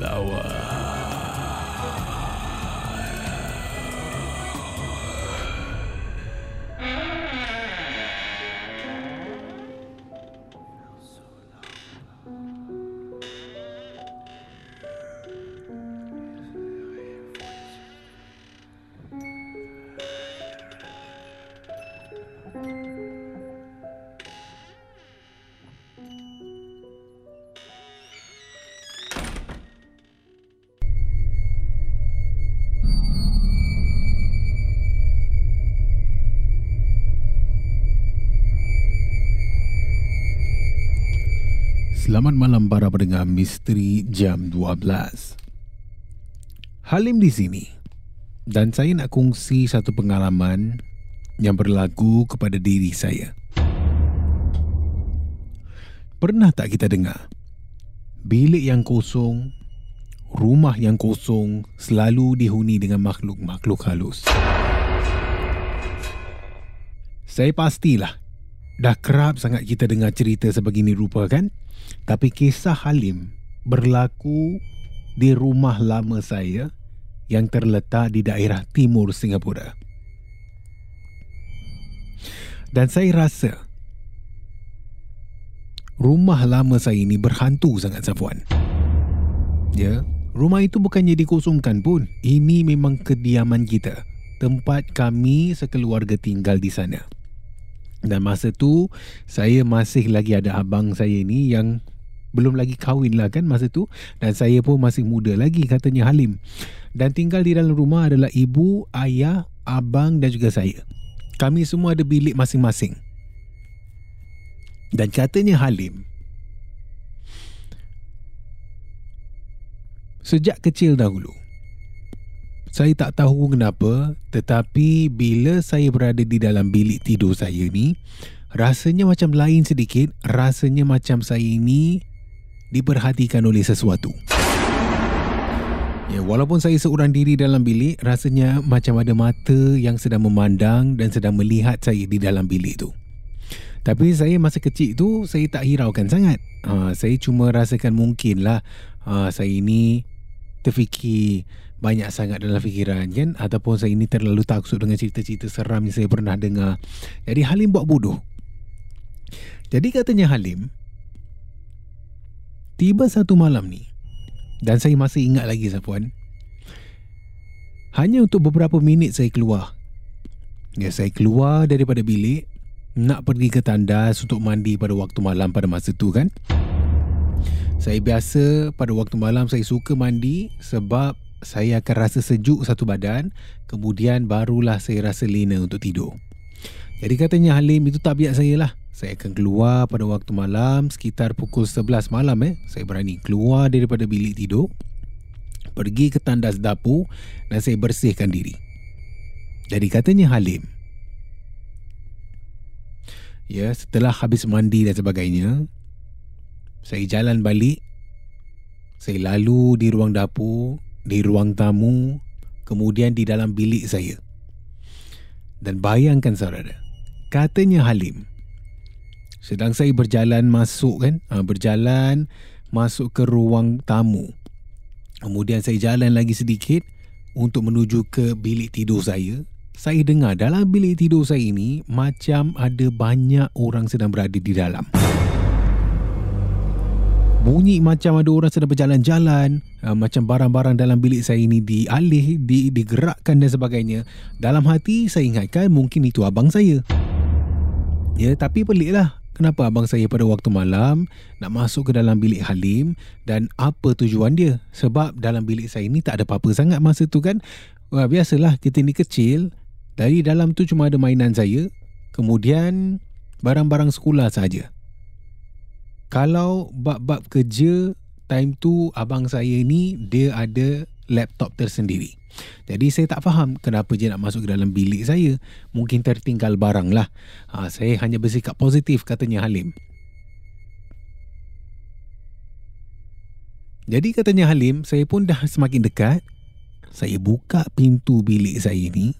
Lawa. Selamat malam para pendengar misteri jam 12. Halim di sini. Dan saya nak kongsi satu pengalaman yang berlaku kepada diri saya. Pernah tak kita dengar? Bilik yang kosong, rumah yang kosong selalu dihuni dengan makhluk-makhluk halus. Saya pastilah dah kerap sangat kita dengar cerita sebegini rupa kan? Tapi kisah Halim berlaku di rumah lama saya yang terletak di daerah timur Singapura. Dan saya rasa rumah lama saya ini berhantu sangat Safwan. Ya, rumah itu bukannya dikosongkan pun. Ini memang kediaman kita. Tempat kami sekeluarga tinggal di sana. Dan masa tu saya masih lagi ada abang saya ni yang belum lagi kahwin lah kan masa tu dan saya pun masih muda lagi katanya Halim. Dan tinggal di dalam rumah adalah ibu, ayah, abang dan juga saya. Kami semua ada bilik masing-masing. Dan katanya Halim Sejak kecil dahulu saya tak tahu kenapa Tetapi bila saya berada di dalam bilik tidur saya ni Rasanya macam lain sedikit Rasanya macam saya ini Diperhatikan oleh sesuatu Ya, walaupun saya seorang diri dalam bilik, rasanya macam ada mata yang sedang memandang dan sedang melihat saya di dalam bilik tu. Tapi saya masa kecil tu, saya tak hiraukan sangat. Ha, saya cuma rasakan mungkinlah ha, saya ini terfikir banyak sangat dalam fikiran kan ataupun saya ini terlalu takut dengan cerita-cerita seram yang saya pernah dengar. Jadi Halim buat bodoh. Jadi katanya Halim tiba satu malam ni dan saya masih ingat lagi Sapuan. Hanya untuk beberapa minit saya keluar. Ya saya keluar daripada bilik nak pergi ke tandas untuk mandi pada waktu malam pada masa tu kan. Saya biasa pada waktu malam saya suka mandi sebab saya akan rasa sejuk satu badan kemudian barulah saya rasa lena untuk tidur. Jadi katanya Halim itu tabiat saya lah. Saya akan keluar pada waktu malam sekitar pukul 11 malam eh. Saya berani keluar daripada bilik tidur pergi ke tandas dapur dan saya bersihkan diri. Jadi katanya Halim Ya, setelah habis mandi dan sebagainya, saya jalan balik. Saya lalu di ruang dapur, di ruang tamu, kemudian di dalam bilik saya. Dan bayangkan saudara, katanya Halim, sedang saya berjalan masuk kan, ha, berjalan masuk ke ruang tamu. Kemudian saya jalan lagi sedikit untuk menuju ke bilik tidur saya. Saya dengar dalam bilik tidur saya ini macam ada banyak orang sedang berada di dalam. Bunyi macam ada orang sedang berjalan-jalan, uh, macam barang-barang dalam bilik saya ini dialih, di, digerakkan dan sebagainya. Dalam hati saya ingatkan mungkin itu abang saya. Ya, tapi peliklah. Kenapa abang saya pada waktu malam nak masuk ke dalam bilik Halim dan apa tujuan dia? Sebab dalam bilik saya ini tak ada apa-apa sangat masa tu kan. Wah, biasalah kita ni kecil. Dari dalam tu cuma ada mainan saya. Kemudian barang-barang sekolah saja. Kalau bab-bab kerja time tu abang saya ni dia ada laptop tersendiri. Jadi saya tak faham kenapa dia nak masuk ke dalam bilik saya. Mungkin tertinggal barang lah. Ha, saya hanya bersikap positif katanya Halim. Jadi katanya Halim, saya pun dah semakin dekat. Saya buka pintu bilik saya ni.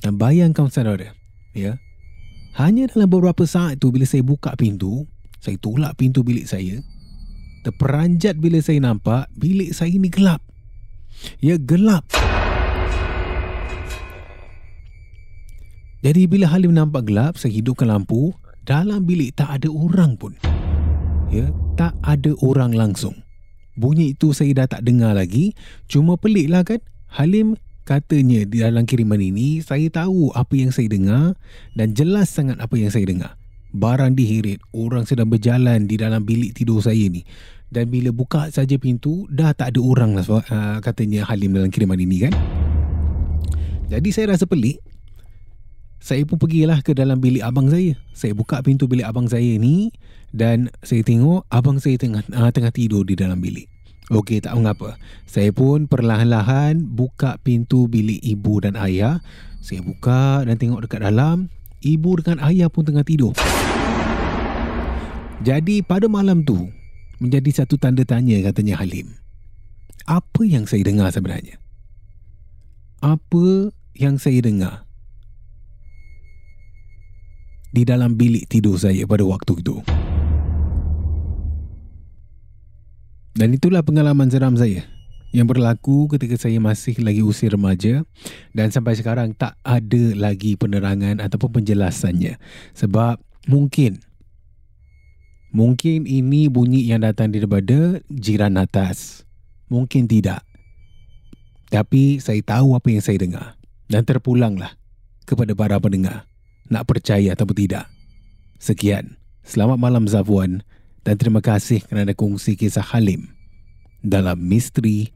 Dan bayangkan saudara. Ya. Hanya dalam beberapa saat tu bila saya buka pintu. Saya tolak pintu bilik saya. Terperanjat bila saya nampak bilik saya ni gelap. Ya gelap. Jadi bila Halim nampak gelap, saya hidupkan lampu. Dalam bilik tak ada orang pun. Ya, tak ada orang langsung. Bunyi itu saya dah tak dengar lagi. Cuma peliklah kan. Halim katanya di dalam kiriman ini, saya tahu apa yang saya dengar dan jelas sangat apa yang saya dengar. Barang dihirit, orang sedang berjalan di dalam bilik tidur saya ni. Dan bila buka saja pintu, dah tak ada orang lah uh, katanya Halim dalam kiriman ini kan. Jadi saya rasa pelik saya pun pergilah ke dalam bilik abang saya. Saya buka pintu bilik abang saya ni dan saya tengok abang saya tengah uh, tengah tidur di dalam bilik. Okey, tak mengapa. Saya pun perlahan-lahan buka pintu bilik ibu dan ayah. Saya buka dan tengok dekat dalam, ibu dengan ayah pun tengah tidur. Jadi pada malam tu menjadi satu tanda tanya katanya Halim. Apa yang saya dengar sebenarnya? Apa yang saya dengar? di dalam bilik tidur saya pada waktu itu. Dan itulah pengalaman seram saya yang berlaku ketika saya masih lagi usia remaja dan sampai sekarang tak ada lagi penerangan ataupun penjelasannya. Sebab mungkin mungkin ini bunyi yang datang daripada jiran atas. Mungkin tidak. Tapi saya tahu apa yang saya dengar dan terpulanglah kepada para pendengar nak percaya atau tidak. Sekian. Selamat malam Zafuan dan terima kasih kerana kongsi kisah Halim dalam Misteri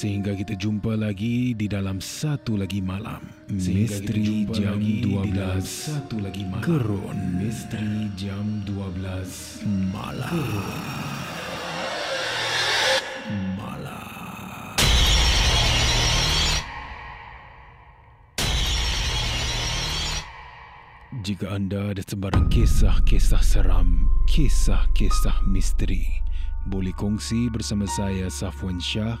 Sehingga kita jumpa lagi di dalam satu lagi malam. Misteri Jam 12 satu lagi malam. Gerun Misteri Jam 12 Malam. Gerun. Jika anda ada sebarang kisah-kisah seram, kisah-kisah misteri, boleh kongsi bersama saya Safwan Shah